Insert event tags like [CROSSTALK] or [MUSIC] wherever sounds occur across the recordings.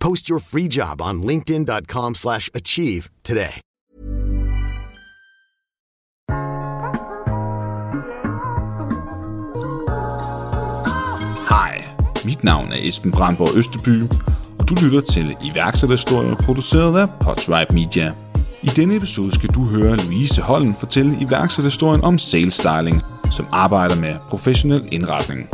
Post your free job on linkedin.com/achieve slash achieve today. Hej, mit navn er Esben Brandborg Østeby, og du lytter til iværksætterhistorier produceret af Podtribe Media. I denne episode skal du høre Louise Holm fortælle iværksætterhistorien om sales styling, som arbejder med professionel indretning.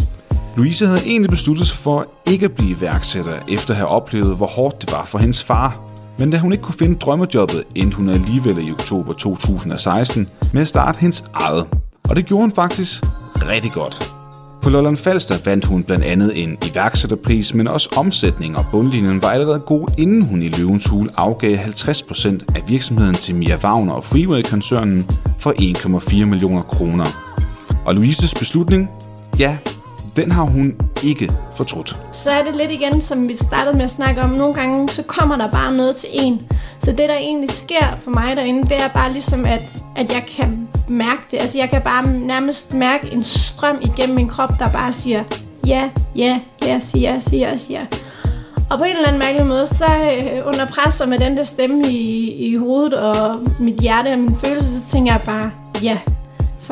Louise havde egentlig besluttet sig for ikke at blive iværksætter, efter at have oplevet, hvor hårdt det var for hendes far. Men da hun ikke kunne finde drømmejobbet, endte hun alligevel i oktober 2016 med at starte hendes eget. Og det gjorde hun faktisk rigtig godt. På Lolland Falster vandt hun blandt andet en iværksætterpris, men også omsætning og bundlinjen var allerede god, inden hun i Løvens Hule afgav 50% af virksomheden til Mia Wagner og Freeway-koncernen for 1,4 millioner kroner. Og Louises beslutning? Ja, den har hun ikke fortrudt. så er det lidt igen, som vi startede med at snakke om. Nogle gange, så kommer der bare noget til en. Så det, der egentlig sker for mig derinde, det er bare ligesom, at, at jeg kan mærke det. Altså, jeg kan bare nærmest mærke en strøm igennem min krop, der bare siger, ja, ja, ja, siger, siger, siger. Og på en eller anden mærkelig måde, så øh, under pres og med den der stemme i, i hovedet og mit hjerte og min følelse, så tænker jeg bare, ja,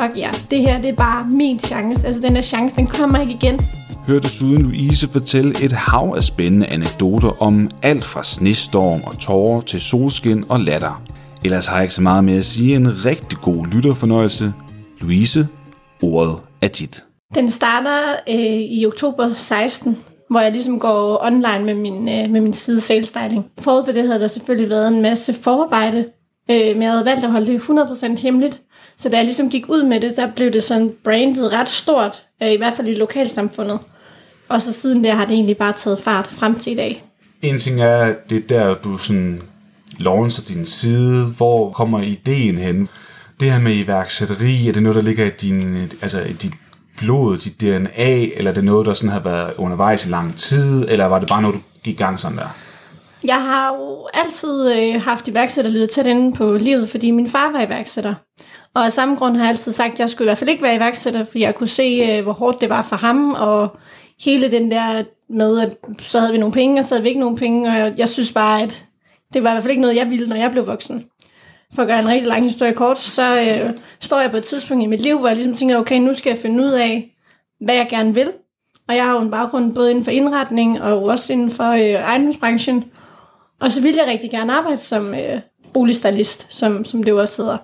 fuck ja, det her det er bare min chance. Altså den der chance, den kommer ikke igen. Hør desuden Louise fortælle et hav af spændende anekdoter om alt fra snestorm og tårer til solskin og latter. Ellers har jeg ikke så meget mere at sige. En rigtig god lytterfornøjelse. Louise, ordet er dit. Den starter øh, i oktober 16, hvor jeg ligesom går online med min, øh, med min side Sales Styling. Forud for det havde der selvfølgelig været en masse forarbejde, øh, men jeg havde valgt at holde det 100% hemmeligt. Så da jeg ligesom gik ud med det, der blev det sådan brandet ret stort, øh, i hvert fald i lokalsamfundet. Og så siden der har det egentlig bare taget fart frem til i dag. En ting er, det er der, du sådan launcher din side. Hvor kommer ideen hen? Det her med iværksætteri, er det noget, der ligger i, din, altså i dit blod, dit DNA, eller er det noget, der sådan har været undervejs i lang tid, eller var det bare noget, du gik i gang sådan der? Jeg har jo altid øh, haft iværksætterlivet tæt inde på livet, fordi min far var iværksætter. Og af samme grund har jeg altid sagt, at jeg skulle i hvert fald ikke være iværksætter, fordi jeg kunne se, øh, hvor hårdt det var for ham, og hele den der med, at så havde vi nogle penge, og så havde vi ikke nogen penge, og jeg, jeg synes bare, at det var i hvert fald ikke noget, jeg ville, når jeg blev voksen. For at gøre en rigtig lang historie kort, så øh, står jeg på et tidspunkt i mit liv, hvor jeg ligesom tænker, okay, nu skal jeg finde ud af, hvad jeg gerne vil. Og jeg har jo en baggrund både inden for indretning, og også inden for øh, ejendomsbranchen. Og så ville jeg rigtig gerne arbejde som øh, boligstylist, som, som det jo også hedder.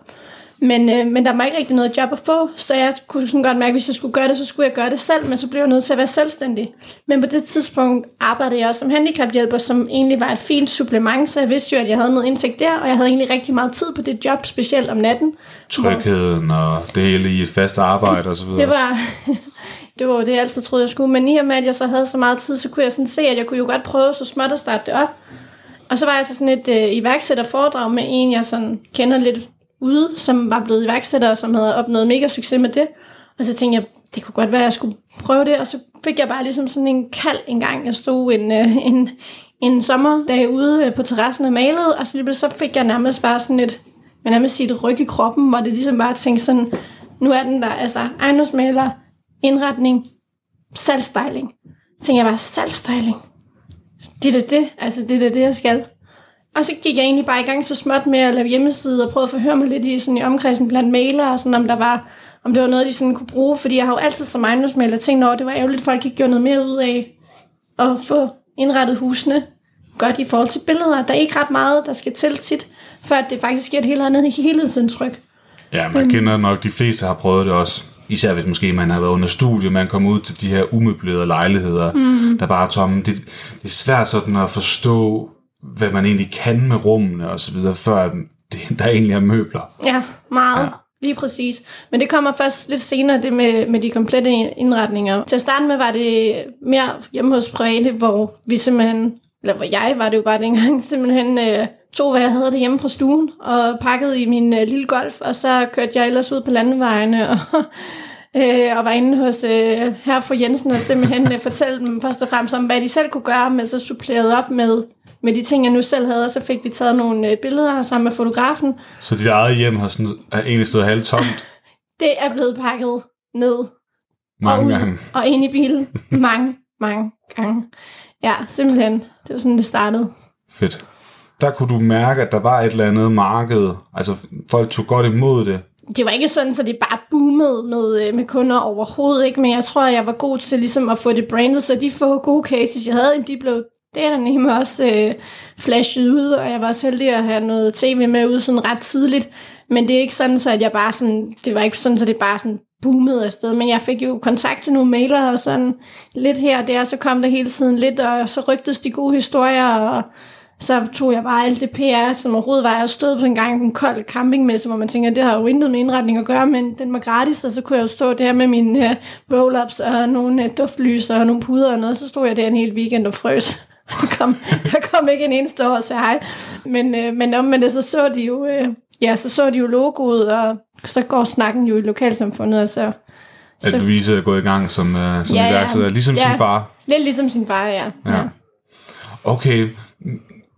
Men, øh, men der var ikke rigtig noget job at få, så jeg kunne sådan godt mærke, at hvis jeg skulle gøre det, så skulle jeg gøre det selv, men så blev jeg nødt til at være selvstændig. Men på det tidspunkt arbejdede jeg også som handicaphjælper, som egentlig var et fint supplement, så jeg vidste jo, at jeg havde noget indtægt der, og jeg havde egentlig rigtig meget tid på det job, specielt om natten. Trygheden og det hele i et fast arbejde og så videre. Det var, [LAUGHS] det var jo det, jeg altid troede, jeg skulle. Men i og med, at jeg så havde så meget tid, så kunne jeg sådan se, at jeg kunne jo godt prøve så småt at starte det op. Og så var jeg til sådan et øh, iværksætterforedrag med en, jeg sådan kender lidt ude, som var blevet iværksætter, og som havde opnået mega succes med det. Og så tænkte jeg, det kunne godt være, at jeg skulle prøve det. Og så fik jeg bare ligesom sådan en kald en gang. Jeg stod en, øh, en, en sommerdag ude øh, på terrassen og malede, og så, så fik jeg nærmest bare sådan et, men nærmest sige et ryg i kroppen, hvor det ligesom bare tænkte sådan, nu er den der, altså ejendomsmaler, indretning, salgstyling. Så tænkte jeg bare, salgstyling. Det er det, altså det er det, jeg skal. Og så gik jeg egentlig bare i gang så småt med at lave hjemmeside og prøve at forhøre mig lidt i, sådan, i omkredsen blandt mailere, og sådan, om der var om det var noget, de sådan kunne bruge, fordi jeg har jo altid som ejendomsmaler tænkt over, det var ærgerligt, at folk ikke gjorde noget mere ud af at få indrettet husene godt i forhold til billeder. Der er ikke ret meget, der skal til tit, før det faktisk giver et helt andet [LAUGHS] helhedsindtryk. Ja, man kender nok, de fleste har prøvet det også. Især hvis måske man har været under studie, man kommer ud til de her umøblerede lejligheder, mm. der bare er tomme. Det, det er svært sådan at forstå, hvad man egentlig kan med rummene og så videre, før det, [LAUGHS] der egentlig er møbler. Ja, meget. Ja. Lige præcis. Men det kommer først lidt senere, det med, med de komplette indretninger. Til at starte med var det mere hjemme hos private, hvor vi simpelthen, eller hvor jeg var det jo bare dengang, [LAUGHS] simpelthen øh, tog, hvad jeg havde det hjemme fra stuen, og pakkede i min øh, lille golf, og så kørte jeg ellers ud på landevejene, og, [LAUGHS] øh, og var inde hos øh, her for Jensen, og simpelthen øh, fortalte dem først og fremmest om, hvad de selv kunne gøre, men så supplerede op med med de ting, jeg nu selv havde, og så fik vi taget nogle øh, billeder sammen med fotografen. Så dit eget hjem har sådan, er egentlig stået halvt tomt? [LAUGHS] det er blevet pakket ned. Mange og gange. Og ind i bilen. [LAUGHS] mange, mange gange. Ja, simpelthen. Det var sådan, det startede. Fedt. Der kunne du mærke, at der var et eller andet marked. Altså, folk tog godt imod det. Det var ikke sådan, så det bare boomede med, øh, med kunder overhovedet, ikke? men jeg tror, jeg var god til ligesom at få det brandet, så de få gode cases, jeg havde, de blev det er der nemlig også øh, flashet ud, og jeg var også heldig at have noget tv med ud sådan ret tidligt. Men det er ikke sådan, så at jeg bare sådan, det var ikke sådan, så det bare sådan boomede afsted, men jeg fik jo kontakt til nogle mailer og sådan lidt her og der, så kom der hele tiden lidt, og så rygtes de gode historier, og så tog jeg bare alt det PR, som overhovedet var. Jeg stod på en gang en kold campingmesse, hvor man tænker, det har jo intet med indretning at gøre, men den var gratis, og så kunne jeg jo stå der med mine uh, roll-ups og nogle uh, duftlys og nogle puder og noget, så stod jeg der en hel weekend og frøs. Der [LAUGHS] kom, der kom ikke en eneste år og sagde hej. Men, øh, men omvendt så så de jo, øh, ja, så så de jo logoet, og så går snakken jo i lokalsamfundet, og så... At så, Louise er gået i gang som, øh, som ja, iværksætter, ligesom ja, sin far. Lidt ligesom sin far, ja. ja. ja. Okay,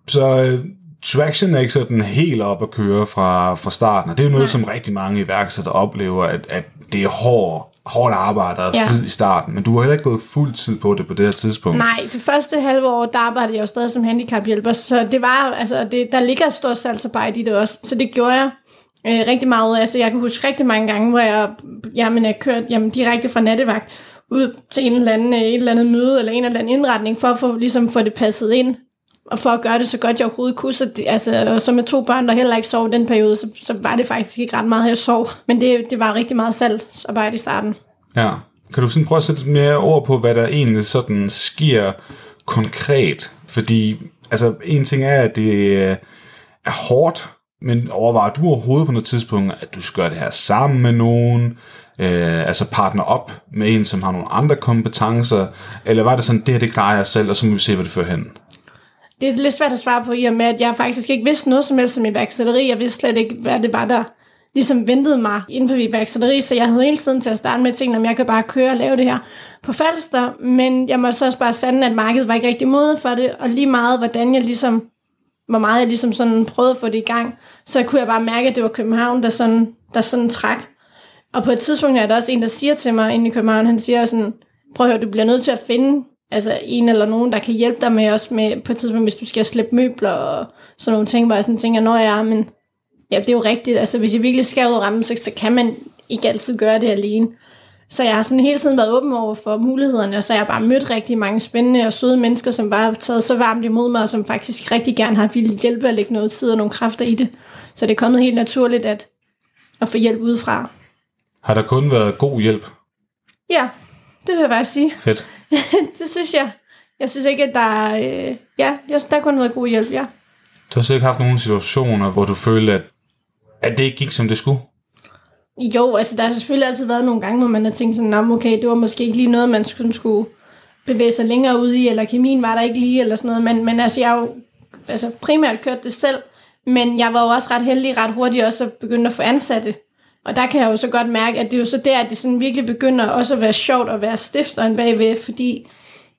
så øh, traction er ikke sådan helt op at køre fra, fra starten, og det er jo noget, Nej. som rigtig mange iværksættere oplever, at, at det er hårdt hårdt arbejde og ja. i starten, men du har heller ikke gået fuld tid på det på det her tidspunkt. Nej, det første halve år, der arbejdede jeg jo stadig som handicaphjælper, så det var, altså, det, der ligger et stort salgsarbejde i det også, så det gjorde jeg øh, rigtig meget. Altså, jeg kan huske rigtig mange gange, hvor jeg, jamen, jeg kørte jamen, direkte fra nattevagt ud til en eller anden, et eller andet møde, eller en eller anden indretning, for at få, ligesom, få det passet ind og for at gøre det så godt jeg overhovedet kunne, så, det, altså, så med to børn, der heller ikke sov den periode, så, så var det faktisk ikke ret meget, at jeg sov. Men det, det var rigtig meget salgsarbejde i starten. Ja. Kan du sådan prøve at sætte mere ord på, hvad der egentlig sådan sker konkret? Fordi, altså, en ting er, at det er hårdt, men overvejer du overhovedet på noget tidspunkt, at du skal gøre det her sammen med nogen, øh, altså partner op med en, som har nogle andre kompetencer, eller var det sådan, det her, det klarer jeg selv, og så må vi se, hvad det fører hen? Det er lidt svært at svare på, i og med, at jeg faktisk ikke vidste noget som helst om iværksætteri. Jeg vidste slet ikke, hvad det var, der ligesom ventede mig inden for iværksætteri, så jeg havde hele tiden til at starte med ting, om jeg kan bare køre og lave det her på Falster, men jeg må så også bare sande, at markedet var ikke rigtig modet for det, og lige meget, hvordan jeg ligesom, hvor meget jeg ligesom sådan prøvede at få det i gang, så kunne jeg bare mærke, at det var København, der sådan, der sådan træk. Og på et tidspunkt er der også en, der siger til mig inde i København, han siger sådan, prøv at høre, du bliver nødt til at finde altså en eller nogen, der kan hjælpe dig med også med, på et tidspunkt, hvis du skal slippe møbler og sådan nogle ting, hvor jeg sådan tænker, når jeg er, men ja, det er jo rigtigt, altså hvis jeg virkelig skal ud og ramme, så, så kan man ikke altid gøre det alene. Så jeg har sådan hele tiden været åben over for mulighederne, og så har jeg bare mødt rigtig mange spændende og søde mennesker, som bare har taget så varmt imod mig, og som faktisk rigtig gerne har ville hjælpe at lægge noget tid og nogle kræfter i det. Så det er kommet helt naturligt at, at få hjælp udefra. Har der kun været god hjælp? Ja, det vil jeg bare sige. [LAUGHS] Fedt. det synes jeg. Jeg synes ikke, at der er... Øh, ja, der har kun været god hjælp, ja. Du har sikkert haft nogle situationer, hvor du følte, at, at det ikke gik, som det skulle? Jo, altså der har selvfølgelig altid været nogle gange, hvor man har tænkt sådan, okay, det var måske ikke lige noget, man skulle, skulle bevæge sig længere ud i, eller kemien var der ikke lige, eller sådan noget. Men, men altså, jeg har jo altså, primært kørt det selv, men jeg var jo også ret heldig ret hurtigt også at begynde at få ansatte. Og der kan jeg jo så godt mærke, at det er jo så der, at det sådan virkelig begynder også at være sjovt at være stifteren bagved, fordi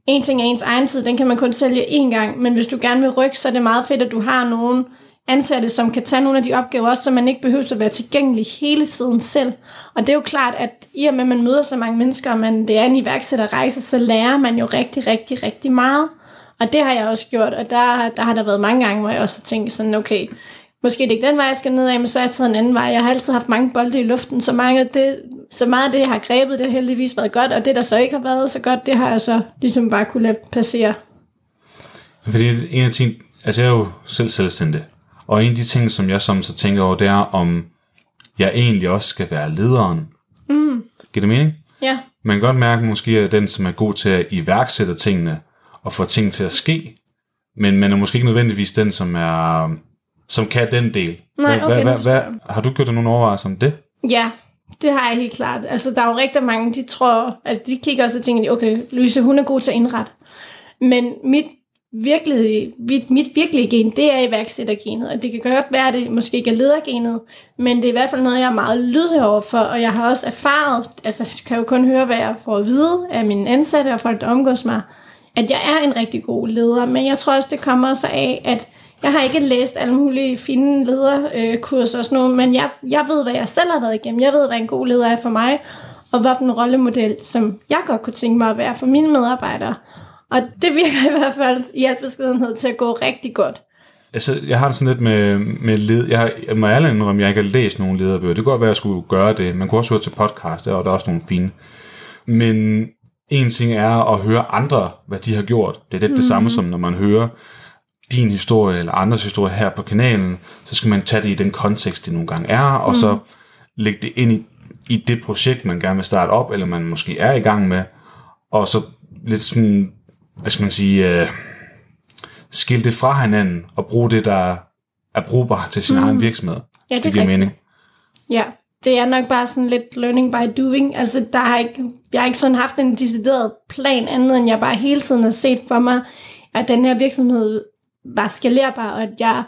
en ting er ens egen tid, den kan man kun sælge én gang, men hvis du gerne vil rykke, så er det meget fedt, at du har nogen ansatte, som kan tage nogle af de opgaver også, så man ikke behøver at være tilgængelig hele tiden selv. Og det er jo klart, at i og med, at man møder så mange mennesker, og man, det er en iværksætterrejse, så lærer man jo rigtig, rigtig, rigtig meget. Og det har jeg også gjort, og der, der har der været mange gange, hvor jeg også har tænkt sådan, okay, måske det er ikke den vej, jeg skal ned af, men så har jeg taget en anden vej. Jeg har altid haft mange bolde i luften, så, mange det, så meget af det, jeg har grebet, det har heldigvis været godt, og det, der så ikke har været så godt, det har jeg så ligesom bare kunne lade passere. Fordi en af ting, altså jeg er jo selv selvstændig, og en af de ting, som jeg som så tænker over, det er, om jeg egentlig også skal være lederen. Mm. Giver det mening? Ja. Man kan godt mærke, at måske er den, som er god til at iværksætte tingene, og få ting til at ske, men man er måske ikke nødvendigvis den, som er som kan den del. Nej, okay, hvad, hvad, har du gjort dig nogle overvejelser om det? Ja, det har jeg helt klart. Altså, der er jo rigtig mange, de tror, altså de kigger også og tænker, okay, Louise, hun er god til at indrette. Men mit virkelige, mit, mit virkelige gen, det er iværksættergenet, og det kan godt være, at det måske ikke er ledergenet, men det er i hvert fald noget, jeg er meget lydhør over for, og jeg har også erfaret, altså jeg kan jo kun høre, hvad jeg får at vide af mine ansatte og folk, der omgås mig, at jeg er en rigtig god leder, men jeg tror også, det kommer så af, at jeg har ikke læst alle mulige fine lederkurser og sådan noget, men jeg, jeg ved, hvad jeg selv har været igennem. Jeg ved, hvad en god leder er for mig, og hvad en rollemodel, som jeg godt kunne tænke mig at være for mine medarbejdere. Og det virker [LAUGHS] i hvert fald i al beskedenhed til at gå rigtig godt. Altså, jeg har det sådan lidt med, med led. Jeg, har, jeg må ærligt indrømme, at jeg ikke har læst nogen lederbøger. Det kunne godt være, at jeg skulle gøre det. Man kunne også høre til podcast, og der er også nogle fine. Men en ting er at høre andre, hvad de har gjort. Det er lidt mm. det samme mhm. som når man hører din historie eller andres historie her på kanalen, så skal man tage det i den kontekst, det nogle gange er, og mm. så lægge det ind i, i det projekt, man gerne vil starte op, eller man måske er i gang med, og så lidt sådan, hvad skal man sige, uh, skille det fra hinanden, og bruge det, der er brugbart til sin mm. egen virksomhed. Ja, det, det giver mening. Ja, det er nok bare sådan lidt learning by doing. Altså, der har ikke, jeg har ikke sådan haft en decideret plan andet, end jeg bare hele tiden har set for mig, at den her virksomhed var skalerbar, og at jeg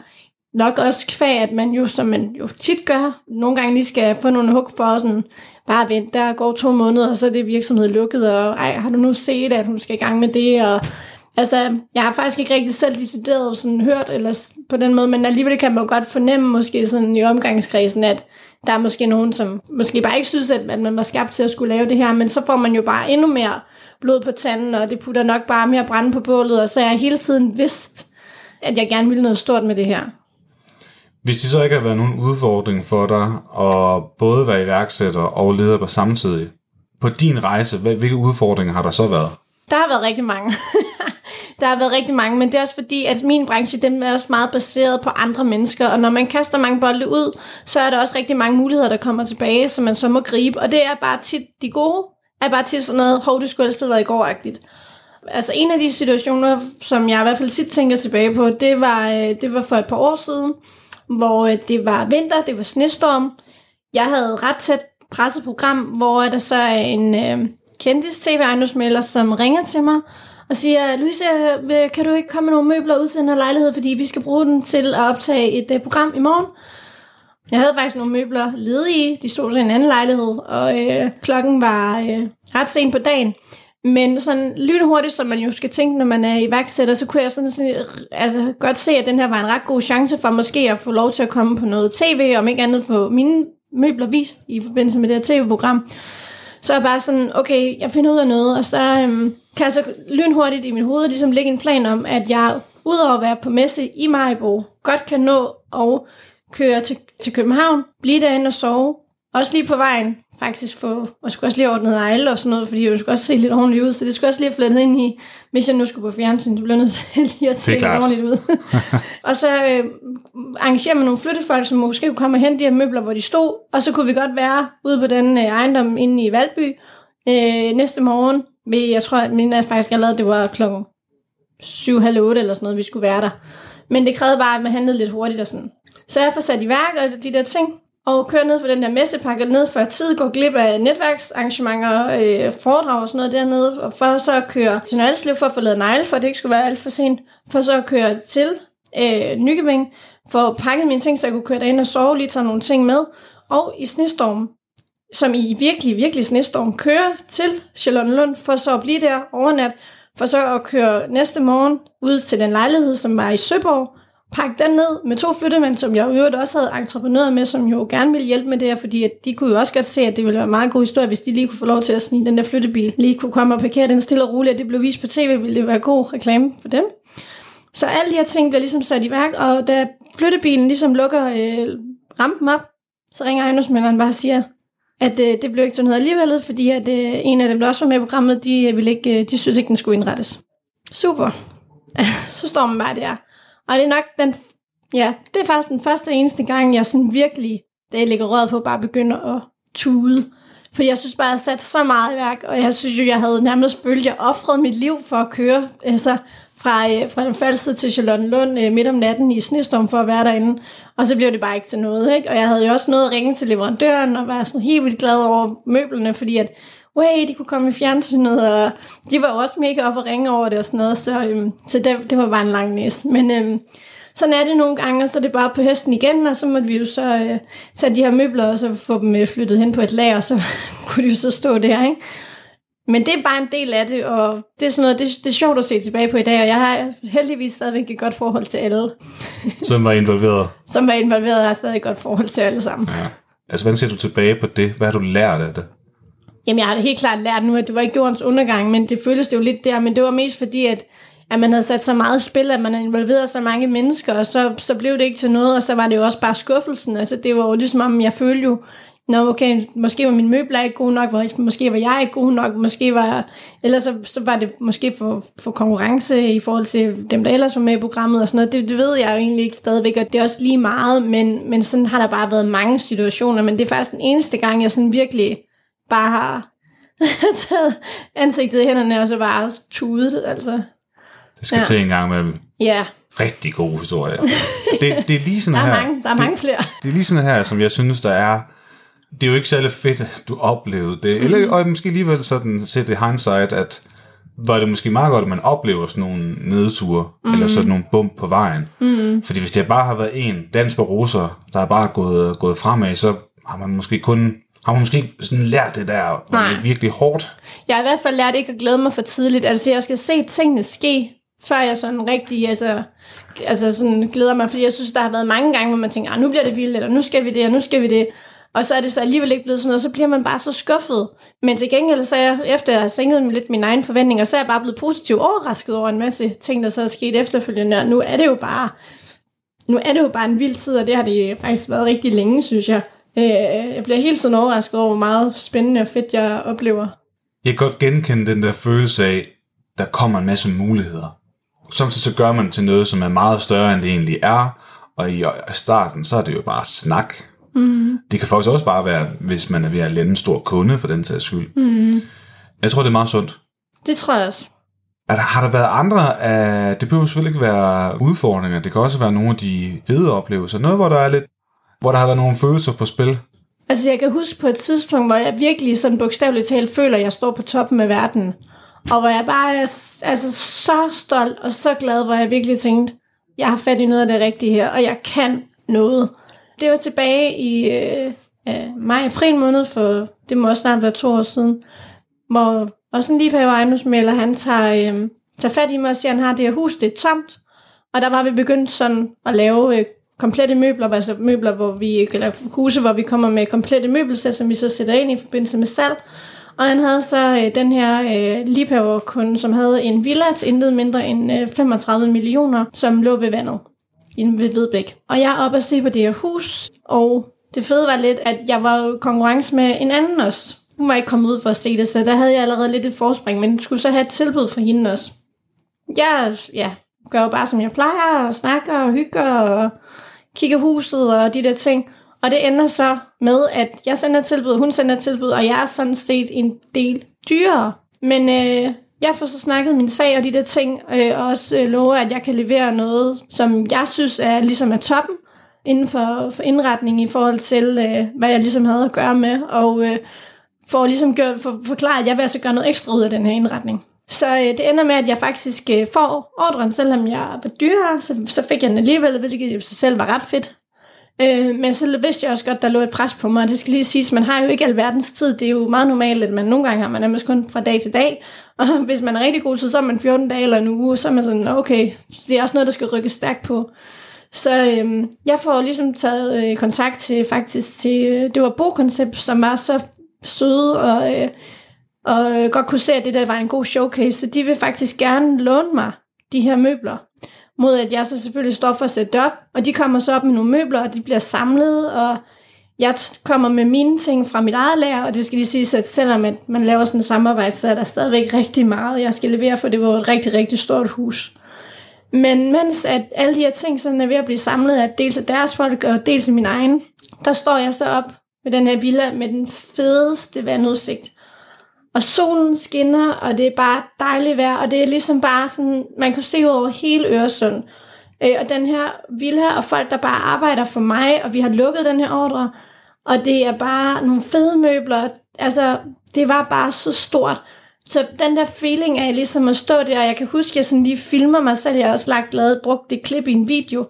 nok også kvæg, at man jo, som man jo tit gør, nogle gange lige skal få nogle hug for sådan, bare vent, der går to måneder, og så er det virksomhed lukket, og ej, har du nu set, at hun skal i gang med det, og altså, jeg har faktisk ikke rigtig selv decideret sådan hørt, eller på den måde, men alligevel kan man jo godt fornemme måske sådan i omgangskredsen, at der er måske nogen, som måske bare ikke synes, at man var skabt til at skulle lave det her, men så får man jo bare endnu mere blod på tanden, og det putter nok bare mere brænde på bålet, og så er jeg hele tiden vidst, at jeg gerne ville noget stort med det her. Hvis det så ikke har været nogen udfordring for dig at både være iværksætter og leder på samtidig, på din rejse, hvilke udfordringer har der så været? Der har været rigtig mange. [LAUGHS] der har været rigtig mange, men det er også fordi, at min branche den er også meget baseret på andre mennesker, og når man kaster mange bolde ud, så er der også rigtig mange muligheder, der kommer tilbage, som man så må gribe, og det er bare tit de gode, er bare tit sådan noget, hov, du skulle have været i går-agtigt. Altså en af de situationer, som jeg i hvert fald tit tænker tilbage på, det var, øh, det var for et par år siden, hvor øh, det var vinter, det var snestorm. Jeg havde ret tæt presset program, hvor der så er en øh, kendtis tv som ringer til mig og siger, Louise, øh, kan du ikke komme med nogle møbler ud til den her lejlighed, fordi vi skal bruge den til at optage et øh, program i morgen. Jeg havde faktisk nogle møbler ledige, de stod til en anden lejlighed, og øh, klokken var øh, ret sent på dagen. Men sådan lynhurtigt, som man jo skal tænke, når man er iværksætter, så kunne jeg sådan, sådan altså, godt se, at den her var en ret god chance for måske at få lov til at komme på noget tv, om ikke andet få mine møbler vist i forbindelse med det her tv-program. Så er jeg bare sådan, okay, jeg finder ud af noget, og så øhm, kan jeg så lynhurtigt i mit hoved ligesom lægge en plan om, at jeg udover at være på messe i Majbo, godt kan nå at køre til, til København, blive derinde og sove, også lige på vejen, faktisk få, og skulle også lige ordnet ejle og sådan noget, fordi det skulle også se lidt ordentligt ud, så det skulle også lige have flettet ind i, hvis jeg nu skulle på fjernsyn, så blev nødt til [LAUGHS] lige at se lidt ordentligt ud. [LAUGHS] og så øh, arrangerer man nogle flyttefolk, som måske kunne komme og hente de her møbler, hvor de stod, og så kunne vi godt være ude på den øh, ejendom inde i Valby øh, næste morgen, ved, jeg tror, at min er faktisk allerede, det var klokken 7, halv 8 eller sådan noget, vi skulle være der. Men det krævede bare, at man handlede lidt hurtigt og sådan. Så jeg får sat i værk og de der ting, og kører ned for den der messepakke ned før tid, går glip af netværksarrangementer, øh, foredrag og sådan noget dernede, og for så at køre til Nørreslev for at få lavet negle, for at det ikke skulle være alt for sent, for så at køre til øh, Nykøbing, for at pakke mine ting, så jeg kunne køre derind og sove, lige tage nogle ting med, og i snestorm, som i virkelig, virkelig snestorm, køre til Charlottenlund, for så at blive der overnat, for så at køre næste morgen ud til den lejlighed, som var i Søborg, pakke den ned med to flyttemænd, som jeg i øvrigt også havde entreprenører med, som jo gerne ville hjælpe med det her, fordi at de kunne jo også godt se, at det ville være en meget god historie, hvis de lige kunne få lov til at snige den der flyttebil, lige kunne komme og parkere den stille og roligt, at det blev vist på tv, ville det være god reklame for dem. Så alle de her ting bliver ligesom sat i værk, og da flyttebilen ligesom lukker øh, rampen op, så ringer ejendomsmænderen bare og siger, at øh, det blev ikke til noget alligevel, fordi at øh, en af dem, der også var med i programmet, de, øh, ville ikke, øh, de synes ikke, den skulle indrettes. Super. [LAUGHS] så står man bare der. Og det er nok den, ja, det er faktisk den første eneste gang, jeg sådan virkelig, da jeg ligger røret på, bare begynder at tude. For jeg synes bare, jeg har sat så meget i værk, og jeg synes jo, jeg havde nærmest følt, at jeg offrede mit liv for at køre. Altså, fra, øh, fra den falske til Charlottenlund øh, midt om natten i snestorm for at være derinde. Og så blev det bare ikke til noget. Ikke? Og jeg havde jo også noget at ringe til leverandøren og var sådan helt vildt glad over møblerne, fordi at, way, de kunne komme i fjernsynet, og de var jo også mega op og ringe over det og sådan noget. Så, øhm, så det, det var bare en lang næs. Men øhm, sådan er det nogle gange, og så er det bare på hesten igen, og så måtte vi jo så øh, tage de her møbler og så få dem øh, flyttet hen på et lager, og så [LAUGHS] kunne de jo så stå der, ikke? Men det er bare en del af det, og det er sådan noget, det, det er sjovt at se tilbage på i dag, og jeg har heldigvis stadigvæk et godt forhold til alle. [LAUGHS] Som var involveret? Som var involveret, og har stadig et godt forhold til alle sammen. Ja. Altså, hvordan ser du tilbage på det? Hvad har du lært af det? Jamen, jeg har det helt klart lært nu, at det var ikke jordens undergang, men det føltes det jo lidt der, men det var mest fordi, at, at man havde sat så meget spil, at man havde involveret så mange mennesker, og så, så blev det ikke til noget, og så var det jo også bare skuffelsen. Altså, det var jo ligesom om, jeg følte jo, Nå, okay, måske var min møbler ikke god nok, måske var jeg ikke god nok, måske var, eller så, så var det måske for, for konkurrence i forhold til dem, der ellers var med i programmet og sådan noget. Det, det ved jeg jo egentlig ikke stadigvæk, og det er også lige meget, men, men sådan har der bare været mange situationer, men det er faktisk den eneste gang, jeg sådan virkelig bare har [LAUGHS] taget ansigtet i hænderne og så bare tudet, altså. Det skal ja. til en gang med ja. rigtig gode historier. [LAUGHS] det, det er lige sådan der er her. Mange, der er mange det, flere. Det er lige sådan her, som jeg synes, der er det er jo ikke særlig fedt, at du oplevede det. Eller og måske alligevel sådan set i hindsight, at var det måske meget godt, at man oplever sådan nogle nedture, mm. eller sådan nogle bump på vejen. Mm. Fordi hvis det bare har været en dans på roser, der er bare gået, gået fremad, så har man måske kun har man måske ikke sådan lært det der, hvor det er virkelig hårdt? Jeg har i hvert fald lært ikke at glæde mig for tidligt. Altså, jeg skal se tingene ske, før jeg sådan rigtig, altså, altså sådan glæder mig. Fordi jeg synes, der har været mange gange, hvor man tænker, ah, nu bliver det vildt, eller nu skal vi det, og nu skal vi det. Og så er det så alligevel ikke blevet sådan noget, så bliver man bare så skuffet. Men til gengæld så er jeg, efter jeg har sænket lidt mine egne forventninger, så er jeg bare blevet positivt overrasket over en masse ting, der så er sket efterfølgende. Og nu er det jo bare, nu er det jo bare en vild tid, og det har det faktisk været rigtig længe, synes jeg. Øh, jeg bliver helt sådan overrasket over, hvor meget spændende og fedt jeg oplever. Jeg kan godt genkende den der følelse af, der kommer en masse muligheder. Samtidig så gør man til noget, som er meget større, end det egentlig er. Og i starten, så er det jo bare snak. Mm. Det kan faktisk også bare være, hvis man er ved at lande en stor kunde for den sags skyld. Mm. Jeg tror, det er meget sundt. Det tror jeg også. Er der, har der været andre af, det behøver selvfølgelig ikke være udfordringer, det kan også være nogle af de fede oplevelser, noget hvor der er lidt, hvor der har været nogle følelser på spil? Altså jeg kan huske på et tidspunkt, hvor jeg virkelig sådan bogstaveligt talt føler, at jeg står på toppen af verden. Og hvor jeg bare er altså, så stolt og så glad, hvor jeg virkelig tænkte, jeg har fat i noget af det rigtige her, og jeg kan noget. Det var tilbage i øh, maj-april måned, for det må også snart være to år siden, hvor også en lige på ejendomsmælder, han tager, øh, tager fat i mig og siger, at han har det her hus, det er tomt. Og der var vi begyndt sådan at lave øh, komplette møbler, altså møbler, hvor vi, eller huse, hvor vi kommer med komplette møbelsæt, som vi så sætter ind i forbindelse med salg. Og han havde så øh, den her øh, liebhaverkunde, som havde en villa til intet mindre end øh, 35 millioner, som lå ved vandet inde ved Vedbæk. Og jeg er oppe og se på det her hus, og det fede var lidt, at jeg var konkurrence med en anden også. Hun var ikke kommet ud for at se det, så der havde jeg allerede lidt et forspring, men skulle så have et tilbud for hende også. Jeg ja, gør jo bare, som jeg plejer, og snakker og hygger og kigger huset og de der ting. Og det ender så med, at jeg sender tilbud, hun sender tilbud, og jeg er sådan set en del dyrere. Men øh, jeg får så snakket min sag og de der ting, øh, og også øh, lover, at jeg kan levere noget, som jeg synes er ligesom er toppen inden for, for indretning i forhold til, øh, hvad jeg ligesom havde at gøre med, og øh, for ligesom gjort, for, forklare, at jeg vil altså gøre noget ekstra ud af den her indretning. Så øh, det ender med, at jeg faktisk øh, får ordren, selvom jeg var dyrere, så, så fik jeg den alligevel, hvilket i sig selv var ret fedt. Øh, men så vidste jeg også godt, der lå et pres på mig, og det skal lige siges, man har jo ikke alverdens tid. Det er jo meget normalt, at man nogle gange har man nærmest kun fra dag til dag, og [LAUGHS] hvis man er rigtig god så er man 14 dage eller en uge, så er man sådan, okay, det er også noget, der skal rykke stærkt på. Så øh, jeg får ligesom taget øh, kontakt til faktisk til, øh, det var Bokoncept, som var så søde og, øh, og øh, godt kunne se, at det der var en god showcase. Så de vil faktisk gerne låne mig de her møbler, mod at jeg så selvfølgelig står for at sætte op. Og de kommer så op med nogle møbler, og de bliver samlet, og jeg kommer med mine ting fra mit eget lager, og det skal lige sige, at selvom at man laver sådan et samarbejde, så er der stadigvæk rigtig meget, jeg skal levere, for det var et rigtig, rigtig stort hus. Men mens at alle de her ting sådan er ved at blive samlet af dels af deres folk og dels af min egen, der står jeg så op med den her villa med den fedeste vandudsigt. Og solen skinner, og det er bare dejligt vejr, og det er ligesom bare sådan, man kan se over hele Øresund. Øh, og den her villa og folk, der bare arbejder for mig, og vi har lukket den her ordre, og det er bare nogle fede møbler. Altså, det var bare så stort. Så den der feeling af ligesom at stå der, og jeg kan huske, at jeg sådan lige filmer mig selv, jeg har også lagt lavet, brugt det klip i en video,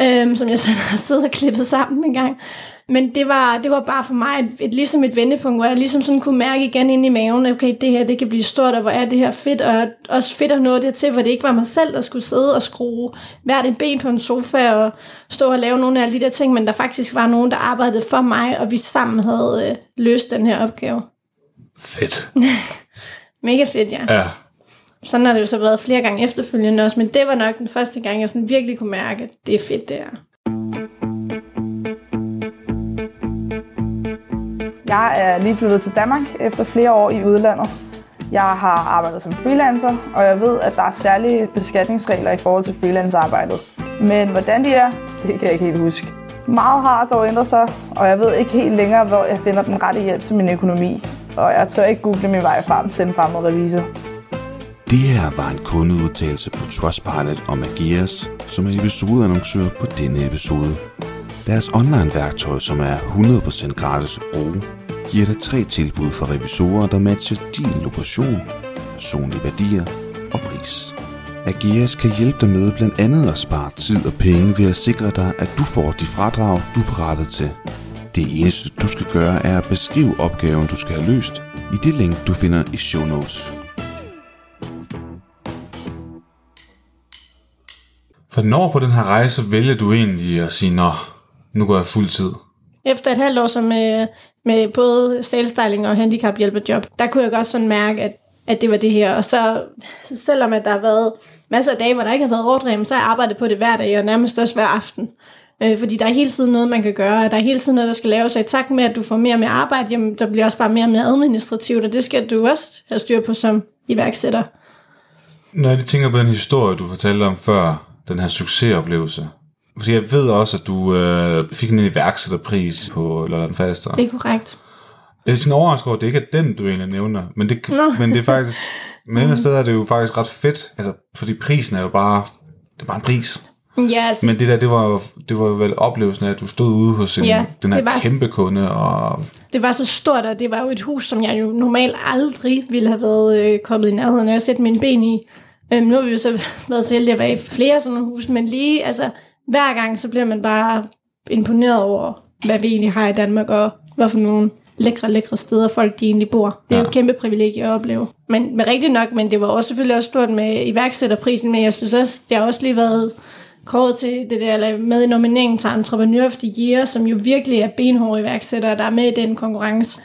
øhm, som jeg selv har siddet og klippet sammen en gang. Men det var, det var bare for mig et, et, ligesom et vendepunkt, hvor jeg ligesom sådan kunne mærke igen ind i maven, okay, det her det kan blive stort, og hvor er det her fedt, og også fedt at nå det til, hvor det ikke var mig selv, der skulle sidde og skrue hvert en ben på en sofa, og stå og lave nogle af de der ting, men der faktisk var nogen, der arbejdede for mig, og vi sammen havde øh, løst den her opgave. Fedt. [LAUGHS] Mega fedt, ja. Ja. Sådan har det jo så været flere gange efterfølgende også, men det var nok den første gang, jeg sådan virkelig kunne mærke, at det er fedt, det er. Jeg er lige flyttet til Danmark efter flere år i udlandet. Jeg har arbejdet som freelancer, og jeg ved, at der er særlige beskatningsregler i forhold til freelancearbejdet. Men hvordan de er, det kan jeg ikke helt huske. Meget har dog ændret sig, og jeg ved ikke helt længere, hvor jeg finder den rette hjælp til min økonomi. Og jeg tør ikke google min vej frem til en fremmed revisor. Det her var en kundeudtalelse på Trustpilot om Agias, som er episodeannoncør på denne episode. Deres online-værktøj, som er 100% gratis at bruge, giver dig tre tilbud for revisorer, der matcher din lokation, personlige værdier og pris. Ageas kan hjælpe dig med blandt andet at spare tid og penge ved at sikre dig, at du får de fradrag, du er berettet til. Det eneste, du skal gøre, er at beskrive opgaven, du skal have løst, i det link, du finder i show notes. For når på den her rejse vælger du egentlig at sige, nå, nu går jeg fuld tid? Efter et halvt år som med, med både salesstyling og handicaphjælperjob, der kunne jeg godt sådan mærke, at, at det var det her. Og så selvom at der har været masser af dage, hvor der ikke har været ordre, så har jeg arbejdet på det hver dag, og nærmest også hver aften. Øh, fordi der er hele tiden noget, man kan gøre, og der er hele tiden noget, der skal laves, Så i takt med, at du får mere med arbejde, jamen, der bliver også bare mere og mere administrativt, og det skal du også have styr på som iværksætter. Når jeg tænker på den historie, du fortalte om før, den her succesoplevelse, fordi jeg ved også, at du øh, fik en iværksætterpris på Lolland Faster. Det er korrekt. Jeg er sådan overrasket over, at det ikke er den, du egentlig nævner. Men det, men det er faktisk... [LAUGHS] Men et sted er det jo faktisk ret fedt. Altså, fordi prisen er jo bare... Det er bare en pris. Ja, altså, Men det der, det var, det var vel oplevelsen af, at du stod ude hos en, Ja, den her var- kæmpe kunde, og det var så stort, og det var jo et hus, som jeg jo normalt aldrig ville have været øh, kommet i nærheden af at sætte mine ben i. Øhm, nu har vi jo så [LAUGHS] været så heldige at være i flere sådan nogle huse, men lige, altså, hver gang, så bliver man bare imponeret over, hvad vi egentlig har i Danmark, og hvad for nogle lækre, lækre steder folk de egentlig bor. Det er ja. jo et kæmpe privilegie at opleve. Men, men rigtigt nok, men det var også selvfølgelig også stort med iværksætterprisen, men jeg synes også, det har også lige været kåret til det der, eller med i nomineringen til Entrepreneur of the Year, som jo virkelig er benhårde iværksættere, der er med i den konkurrence.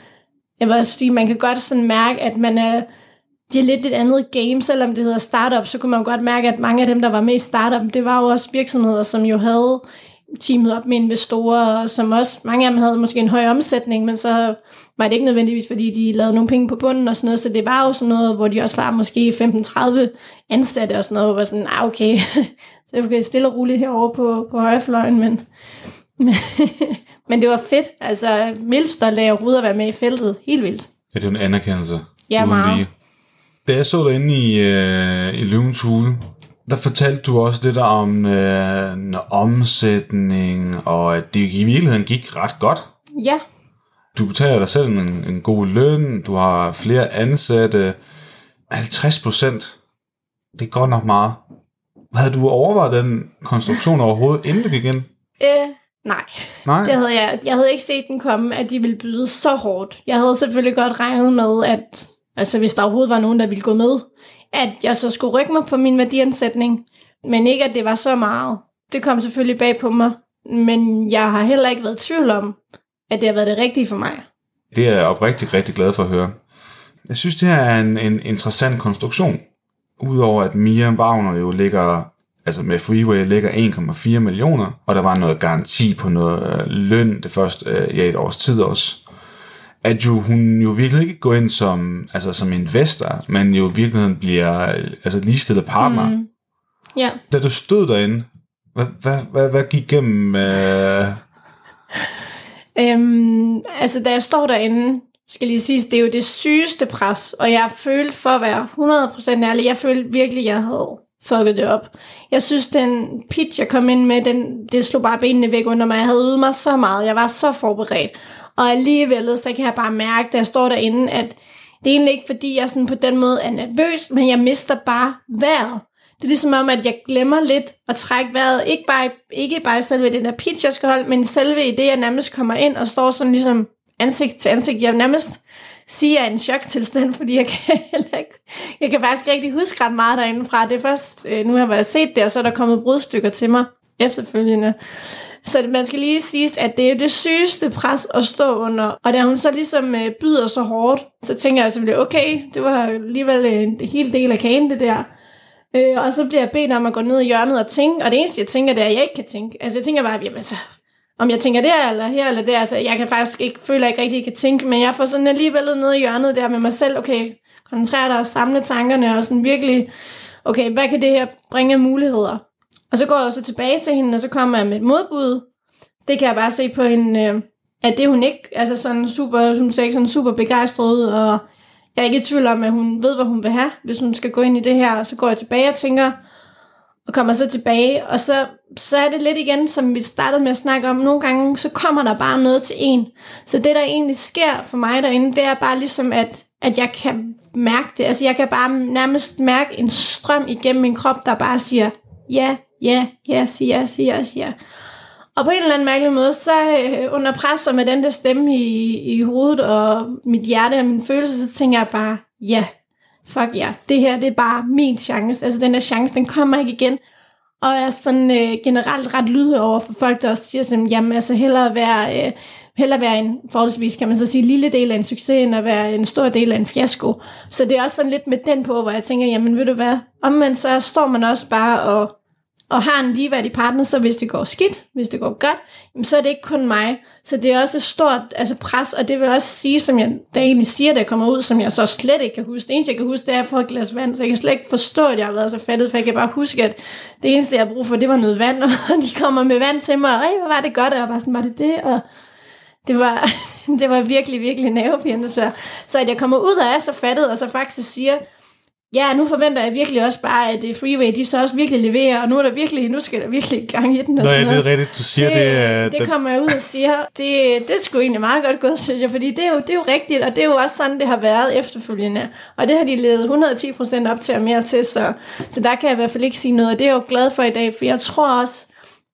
Jeg vil også sige, man kan godt sådan mærke, at man er, det er lidt et andet game, selvom det hedder startup, så kunne man jo godt mærke, at mange af dem, der var med i startup, det var jo også virksomheder, som jo havde teamet op med investorer, og som også, mange af dem havde måske en høj omsætning, men så var det ikke nødvendigvis, fordi de lavede nogle penge på bunden og sådan noget, så det var jo sådan noget, hvor de også var måske 15-30 ansatte og sådan noget, hvor var sådan, ah okay, [LAUGHS] så jeg kan stille og roligt herovre på, på højrefløjen, men, men, [LAUGHS] men det var fedt, altså at lave rud at være med i feltet, helt vildt. ja, det er en anerkendelse. Ja, meget. lige. Da jeg så dig inde i, øh, i Løvens Hule, der fortalte du også lidt om øh, en omsætning, og at det i virkeligheden gik ret godt. Ja, Du betaler dig selv en, en god løn, du har flere ansatte. 50 procent, det er godt nok meget. Havde du overvejet den konstruktion overhovedet, inden du gik ind? øh, nej. Nej. Det havde jeg, jeg havde ikke set den komme, at de ville byde så hårdt. Jeg havde selvfølgelig godt regnet med, at altså hvis der overhovedet var nogen, der ville gå med, at jeg så skulle rykke mig på min værdiansætning, men ikke at det var så meget. det kom selvfølgelig bag på mig, men jeg har heller ikke været i tvivl om, at det har været det rigtige for mig. Det er jeg oprigtigt rigtig glad for at høre. Jeg synes, det her er en, en interessant konstruktion. Udover at Mia Wagner jo ligger, altså med Freeway ligger 1,4 millioner, og der var noget garanti på noget øh, løn det første øh, ja, et års tid også. At jo, hun jo virkelig ikke går ind som, altså som investor, men jo i virkeligheden bliver altså ligestillet partner. Mm. Ja. Da du stod derinde, hvad, hvad, hvad, hvad gik gennem... Øh... Øhm, altså, da jeg står derinde, skal lige sige, det er jo det sygeste pres, og jeg følte for at være 100% ærlig, jeg følte virkelig, jeg havde fucket det op. Jeg synes, den pitch, jeg kom ind med, den, det slog bare benene væk under mig. Jeg havde øvet mig så meget, jeg var så forberedt. Og alligevel, så kan jeg bare mærke, da jeg står derinde, at det er egentlig ikke, fordi jeg sådan på den måde er nervøs, men jeg mister bare vejret. Det er ligesom om, at jeg glemmer lidt at trække vejret. Ikke bare, ikke bare selve den der pitch, jeg skal holde, men selve i det, jeg nærmest kommer ind og står sådan ligesom ansigt til ansigt. Jeg nærmest siger, at jeg er en choktilstand, [LAUGHS] fordi jeg kan, ikke, jeg kan faktisk ikke rigtig huske ret meget derindefra. Det er først, øh, nu har jeg set det, og så er der kommet brudstykker til mig efterfølgende. Så man skal lige sige, at det er det sygeste pres at stå under. Og da hun så ligesom øh, byder så hårdt, så tænker jeg selvfølgelig, okay, det var alligevel øh, en hel del af kagen, det der. Øh, og så bliver jeg bedt om at gå ned i hjørnet og tænke, og det eneste, jeg tænker, det er, at jeg ikke kan tænke. Altså, jeg tænker bare, jamen, så, om jeg tænker der eller her eller der, altså, jeg kan faktisk ikke, føler ikke rigtig, at jeg kan tænke, men jeg får sådan alligevel ned i hjørnet der med mig selv, okay, koncentrere dig og samle tankerne, og sådan virkelig, okay, hvad kan det her bringe af muligheder? Og så går jeg så tilbage til hende, og så kommer jeg med et modbud. Det kan jeg bare se på hende, øh, at det hun ikke, altså sådan super, som sagde, sådan super begejstret og jeg er ikke i tvivl om, at hun ved, hvad hun vil have, hvis hun skal gå ind i det her. Og så går jeg tilbage og tænker, og kommer så tilbage, og så, så er det lidt igen, som vi startede med at snakke om, nogle gange, så kommer der bare noget til en. Så det, der egentlig sker for mig derinde, det er bare ligesom, at, at jeg kan mærke det. Altså, jeg kan bare nærmest mærke en strøm igennem min krop, der bare siger, ja, ja, ja, siger ja, siger ja, siger og på en eller anden mærkelig måde, så øh, under pres og med den der stemme i, i hovedet og mit hjerte og min følelse, så tænker jeg bare, ja, fuck ja, det her det er bare min chance. Altså den der chance, den kommer ikke igen. Og jeg er sådan øh, generelt ret lydhør over for folk, der også siger sådan, jamen altså hellere være, øh, hellere være en forholdsvis, kan man så sige, lille del af en succes, end at være en stor del af en fiasko. Så det er også sådan lidt med den på, hvor jeg tænker, jamen ved du hvad, omvendt så står man også bare og og har en ligeværdig partner, så hvis det går skidt, hvis det går godt, så er det ikke kun mig. Så det er også et stort altså pres, og det vil også sige, som jeg da egentlig siger, der kommer ud, som jeg så slet ikke kan huske. Det eneste, jeg kan huske, det er at få et glas vand, så jeg kan slet ikke forstå, at jeg har været så fattet, for jeg kan bare huske, at det eneste, jeg har brug for, det var noget vand, [LAUGHS] og de kommer med vand til mig, og hvor var det godt, og jeg var sådan, var det det? Og det var, [LAUGHS] det var virkelig, virkelig nervepirrende. Så, så at jeg kommer ud og er så fattet, og så faktisk siger, Ja, nu forventer jeg virkelig også bare, at Freeway, de så også virkelig leverer, og nu er der virkelig, nu skal der virkelig gang i den. Og Nå, ja, det er rigtigt, du siger det. Det, det kommer jeg ud og siger, det, det er sgu egentlig meget godt gået, synes jeg, fordi det er, jo, det er jo rigtigt, og det er jo også sådan, det har været efterfølgende. Og det har de levet 110% op til og mere til, så, så der kan jeg i hvert fald ikke sige noget, og det er jeg jo glad for i dag, for jeg tror også,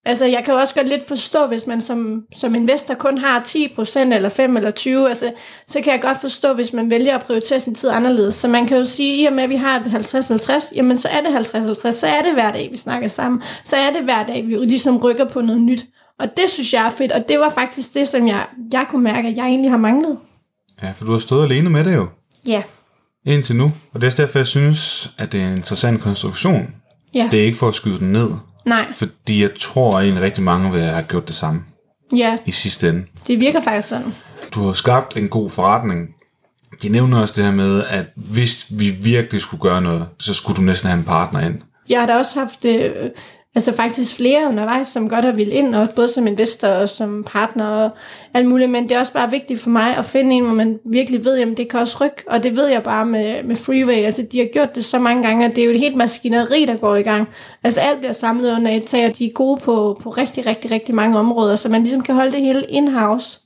Altså, jeg kan jo også godt lidt forstå, hvis man som, som investor kun har 10% eller 5 eller 20, altså, så kan jeg godt forstå, hvis man vælger at prioritere sin tid anderledes. Så man kan jo sige, i og med at vi har det 50-50, jamen så er det 50-50, så er det hver dag, vi snakker sammen. Så er det hver dag, vi ligesom rykker på noget nyt. Og det synes jeg er fedt, og det var faktisk det, som jeg, jeg kunne mærke, at jeg egentlig har manglet. Ja, for du har stået alene med det jo. Ja. Indtil nu. Og det er derfor, jeg synes, at det er en interessant konstruktion. Ja. Det er ikke for at skyde den ned. Nej. Fordi jeg tror egentlig rigtig mange vil have gjort det samme Ja, i sidste ende. det virker faktisk sådan. Du har skabt en god forretning. De nævner også det her med, at hvis vi virkelig skulle gøre noget, så skulle du næsten have en partner ind. Jeg har da også haft øh, altså faktisk flere undervejs, som godt har ville ind, og både som investor og som partner og alt muligt, men det er også bare vigtigt for mig at finde en, hvor man virkelig ved, at det kan også rykke, og det ved jeg bare med, med Freeway, altså de har gjort det så mange gange, at det er jo et helt maskineri, der går i gang. Altså alt bliver samlet under et tag, og de er gode på, på rigtig, rigtig, rigtig mange områder, så man ligesom kan holde det hele in-house.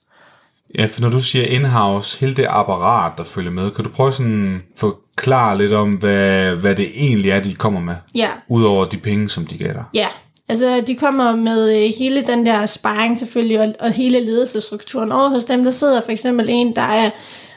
Ja, for når du siger in-house, hele det apparat, der følger med, kan du prøve sådan forklare lidt om, hvad, hvad det egentlig er, de kommer med? Ja, Udover de penge, som de gav dig. Ja, altså de kommer med øh, hele den der sparring selvfølgelig, og, og hele ledelsesstrukturen over hos dem. Der sidder for eksempel en, der er,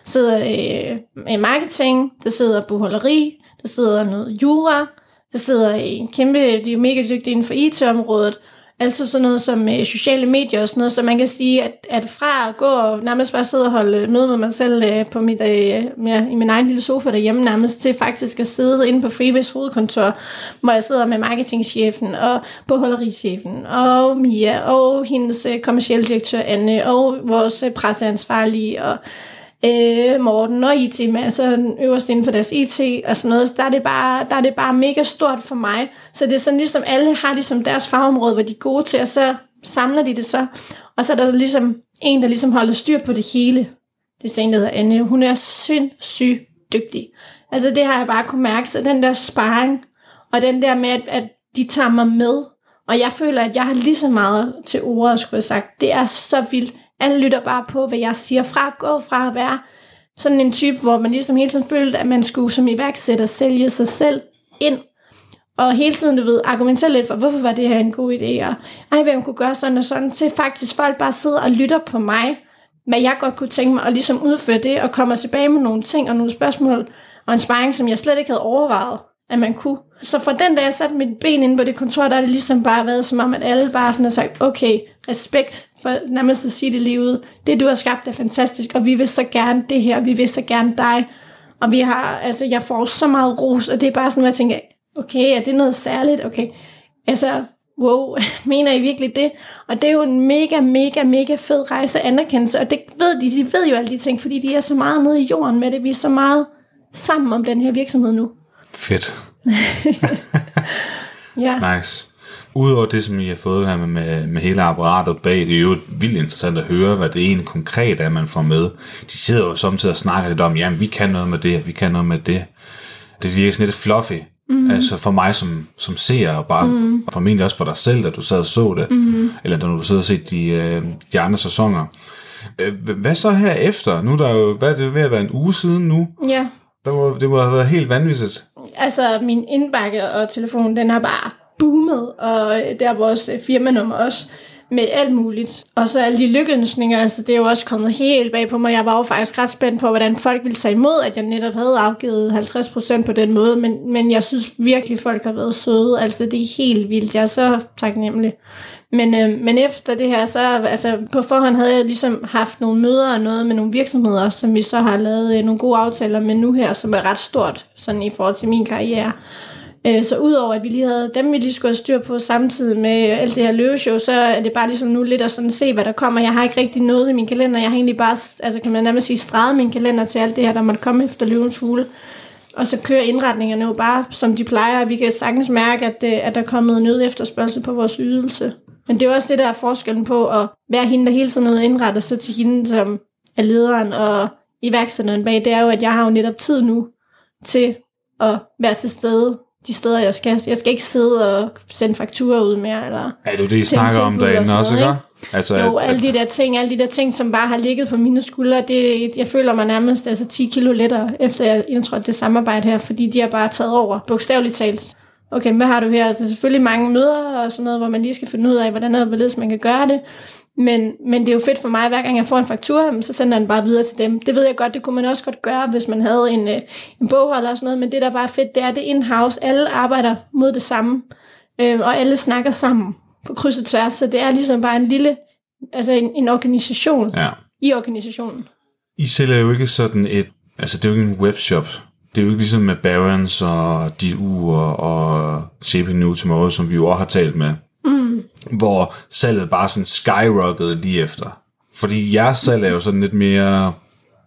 sidder øh, i marketing, der sidder bogholderi, der sidder noget jura, der sidder en kæmpe, de er mega dygtige inden for IT-området, Altså sådan noget som øh, sociale medier og sådan noget, så man kan sige, at, at fra at gå og nærmest bare sidde og holde øh, møde med mig selv øh, på mit, øh, ja, i min egen lille sofa derhjemme nærmest, til faktisk at sidde inde på Freeways hovedkontor, hvor jeg sidder med marketingchefen og beholderichefen og Mia og hendes øh, kommersielle direktør Anne og vores øh, presseansvarlige og øh, Morten og IT med, altså øverst inden for deres IT og sådan noget, der er, det bare, der er det bare mega stort for mig. Så det er sådan ligesom, alle har ligesom deres fagområde, hvor de er gode til, og så samler de det så. Og så er der ligesom en, der ligesom holder styr på det hele. Det er en, der hedder Anne. Hun er sindssygt dygtig. Altså det har jeg bare kunne mærke, så den der sparring, og den der med, at, at de tager mig med, og jeg føler, at jeg har lige så meget til ordet, skulle jeg sagt. Det er så vildt. Alle lytter bare på, hvad jeg siger. Fra at gå fra at være sådan en type, hvor man ligesom hele tiden følte, at man skulle som iværksætter sælge sig selv ind. Og hele tiden, du ved, argumentere lidt for, hvorfor var det her en god idé, og ej, hvem kunne gøre sådan og sådan, til faktisk folk bare sidder og lytter på mig, hvad jeg godt kunne tænke mig, og ligesom udføre det, og kommer tilbage med nogle ting og nogle spørgsmål, og en sparring, som jeg slet ikke havde overvejet, at man kunne. Så fra den dag, jeg satte mit ben inde på det kontor, der er det ligesom bare været som om, at alle bare sådan har sagt, okay, respekt for nærmest at sige det lige ud. Det, du har skabt, er fantastisk, og vi vil så gerne det her, vi vil så gerne dig. Og vi har, altså, jeg får så meget ros, og det er bare sådan, at jeg tænker, okay, er det noget særligt? Okay, altså, wow, [LAUGHS] mener I virkelig det? Og det er jo en mega, mega, mega fed rejse anerkendelse, og det ved de, de ved jo alle de ting, fordi de er så meget nede i jorden med det, vi er så meget sammen om den her virksomhed nu. Fedt. [LAUGHS] Ja. Nice. Udover det, som I har fået her med, med, med hele apparatet bag, det er jo vildt interessant at høre, hvad det egentlig konkret er, man får med. De sidder jo samtidig og snakker lidt om, jamen vi kan noget med det, vi kan noget med det. Det virker sådan lidt fluffy. Mm. Altså for mig som, som ser, og bare mm. og formentlig også for dig selv, da du sad og så det, mm. eller da du sad og set de, øh, de andre sæsoner. Øh, Hvad så her efter? Nu er der jo, hvad er det ved at være en uge siden nu? ja. Der må, det må have været helt vanvittigt. Altså, min indbakke og telefon, den har bare boomet, og øh, der er vores øh, firmanummer også, med alt muligt. Og så alle de lykkeønskninger, altså det er jo også kommet helt bag på mig. Jeg var jo faktisk ret spændt på, hvordan folk ville tage imod, at jeg netop havde afgivet 50% på den måde, men, men jeg synes virkelig, folk har været søde. Altså det er helt vildt. Jeg er så taknemmelig. Men, øh, men efter det her, så altså, på forhånd havde jeg ligesom haft nogle møder og noget med nogle virksomheder, som vi så har lavet øh, nogle gode aftaler med nu her, som er ret stort sådan i forhold til min karriere. Øh, så udover at vi lige havde dem, vi lige skulle have styr på samtidig med alt det her løveshow, så er det bare ligesom nu lidt at sådan se, hvad der kommer. Jeg har ikke rigtig noget i min kalender. Jeg har egentlig bare, altså kan man nærmest sige, streget min kalender til alt det her, der måtte komme efter løvens hule. Og så kører indretningerne jo bare, som de plejer. Vi kan sagtens mærke, at, øh, at der er kommet en øget efterspørgsel på vores ydelse. Men det er også det, der er forskellen på at være hende, der hele tiden er indrettet, sig så til hende, som er lederen og iværksætteren bag. Det er jo, at jeg har jo netop tid nu til at være til stede de steder, jeg skal. Jeg skal ikke sidde og sende fakturer ud mere, eller Er jo det, I snakker om og derinde også, ikke? Altså, jo, at, alle de der ting, alle de der ting, som bare har ligget på mine skuldre, det, jeg føler mig nærmest altså 10 kilo lettere, efter jeg indtrådte det samarbejde her, fordi de har bare taget over, bogstaveligt talt. Okay, hvad har du her? Altså, der er selvfølgelig mange møder og sådan noget, hvor man lige skal finde ud af, hvordan og hvorledes man kan gøre det. Men, men det er jo fedt for mig, hver gang jeg får en faktura, så sender jeg den bare videre til dem. Det ved jeg godt, det kunne man også godt gøre, hvis man havde en, øh, en bogholder og sådan noget, men det der bare er fedt, det er, det in-house. Alle arbejder mod det samme, øh, og alle snakker sammen på kryds og tværs, så det er ligesom bare en lille, altså en, en organisation ja. i organisationen. I sælger jo ikke sådan et, altså det er jo ikke en webshop. Det er jo ikke ligesom med Barons og de uger og Shaping New Tomorrow, som vi jo også har talt med. Hvor salget bare sådan skyrockede lige efter. Fordi jeres salg er jo sådan lidt mere,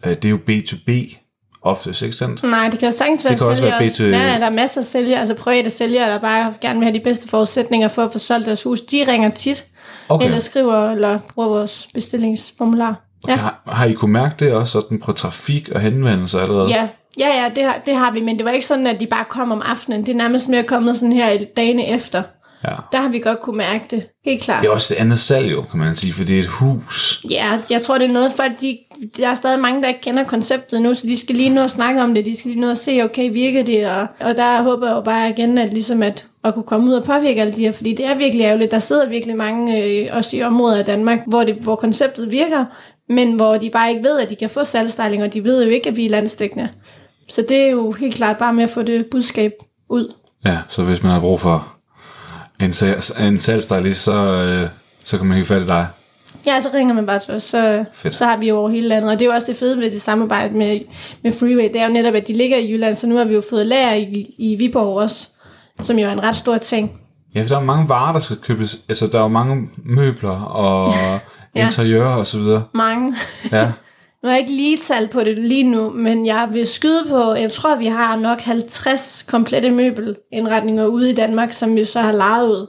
øh, det er jo B2B oftest, ikke sandt? Nej, det kan jo sagtens være Det kan også sælgere være også. B2- Ja, der er masser af sælgere, altså private sælgere, der bare gerne vil have de bedste forudsætninger for at få solgt deres hus. De ringer tit, Okay. eller skriver, eller bruger vores bestillingsformular. Ja. Har, har I kunne mærke det også sådan på trafik og henvendelser allerede? Ja, ja, ja det, har, det har vi, men det var ikke sådan, at de bare kom om aftenen. Det er nærmest mere kommet sådan her i dagene efter. Ja. Der har vi godt kunne mærke det, helt klart. Det er også det andet salg jo, kan man sige, for det er et hus. Ja, jeg tror, det er noget, folk, de, der er stadig mange, der ikke kender konceptet nu, så de skal lige nå at snakke om det, de skal lige nå at se, okay, virker det, og, og der håber jeg jo bare igen, at ligesom at, at kunne komme ud og påvirke alle de her, fordi det er virkelig ærgerligt, der sidder virkelig mange, øh, også i områder af Danmark, hvor, det, hvor konceptet virker, men hvor de bare ikke ved, at de kan få salgstejling, og de ved jo ikke, at vi er landstækkende. Så det er jo helt klart bare med at få det budskab ud. Ja, så hvis man har brug for en, en salgsstylist, så, øh, så kan man hive fat i dig. Ja, så ringer man bare til os, så, Fedt. så har vi jo over hele landet. Og det er jo også det fede ved det samarbejde med, med Freeway. Det er jo netop, at de ligger i Jylland, så nu har vi jo fået lager i, i Viborg også, som jo er en ret stor ting. Ja, for der er mange varer, der skal købes. Altså, der er jo mange møbler og [LAUGHS] Ja. interiør og så videre. Mange. Ja. [LAUGHS] Nu har jeg ikke lige tal på det lige nu, men jeg vil skyde på, jeg tror, vi har nok 50 komplette møbelindretninger ude i Danmark, som vi så har lejet ud.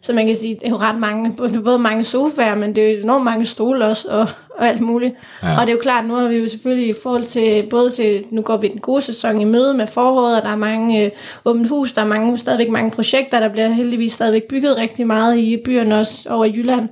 Så man kan sige, det er jo ret mange, både mange sofaer, men det er jo enormt mange stole også, og, og alt muligt. Ja. Ja. Og det er jo klart, nu har vi jo selvfølgelig i forhold til, både til, nu går vi den gode sæson i møde med foråret, og der er mange øh, åbent hus, der er mange, stadigvæk mange projekter, der bliver heldigvis stadigvæk bygget rigtig meget i byerne også over i Jylland.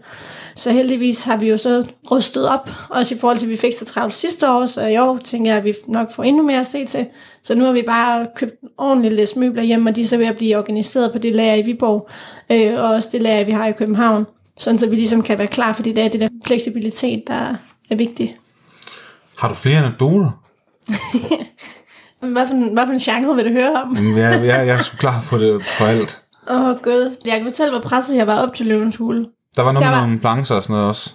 Så heldigvis har vi jo så rustet op, også i forhold til, at vi fik så travlt sidste år, så i år tænker jeg, at vi nok får endnu mere at se til. Så nu har vi bare købt ordentligt læst møbler hjem, og de er så ved at blive organiseret på det lager i Viborg, øh, og også det lager, vi har i København, sådan så vi ligesom kan være klar, fordi det er det der fleksibilitet, der er vigtigt. Har du flere anekdoter? [LAUGHS] Hvad for, en, hvad for en genre vil du høre om? Jeg, jeg, jeg er sgu klar på det på alt. Åh oh, gud, jeg kan fortælle, hvor presset jeg var op til løvens hule. Der var noget Der med var- nogle plancher og sådan noget også.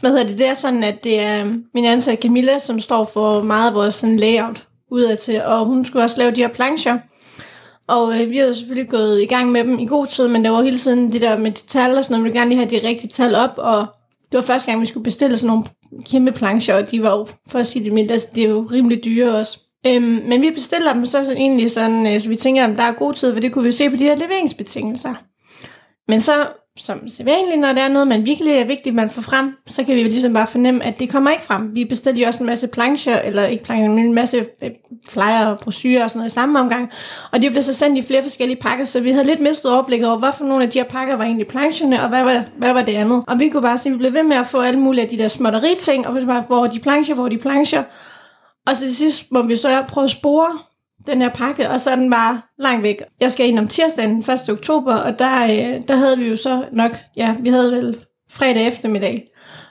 Hvad hedder det? Det er sådan, at det er min ansatte Camilla, som står for meget af vores sådan, layout udadtil, og hun skulle også lave de her plancher. Og øh, vi havde selvfølgelig gået i gang med dem i god tid, men der var hele tiden det der med de tal og sådan noget, vi ville gerne lige have de rigtige tal op, og det var første gang, vi skulle bestille sådan nogle kæmpe plancher, og de var jo, for at sige det mildt, altså, det er jo rimelig dyre også. Øhm, men vi bestiller dem så, så egentlig sådan, øh, så vi tænker, at der er god tid, for det kunne vi se på de her leveringsbetingelser. Men så, som sædvanligt, når der er noget, man virkelig er vigtigt, man får frem, så kan vi jo ligesom bare fornemme, at det kommer ikke frem. Vi bestilte jo også en masse plancher, eller ikke plancher, men en masse øh, flyer og brosyrer og sådan noget i samme omgang. Og de blev så sendt i flere forskellige pakker, så vi havde lidt mistet overblik over, hvorfor nogle af de her pakker var egentlig plancherne, og hvad var, hvad var det andet. Og vi kunne bare se, at vi blev ved med at få alle mulige af de der småtteri-ting, og vi bare, hvor er de plancher, hvor er de plancher. Og så til sidst må vi så prøve at spore den her pakke, og så er den bare langt væk. Jeg skal ind om tirsdagen den 1. oktober, og der, øh, der havde vi jo så nok, ja, vi havde vel fredag eftermiddag.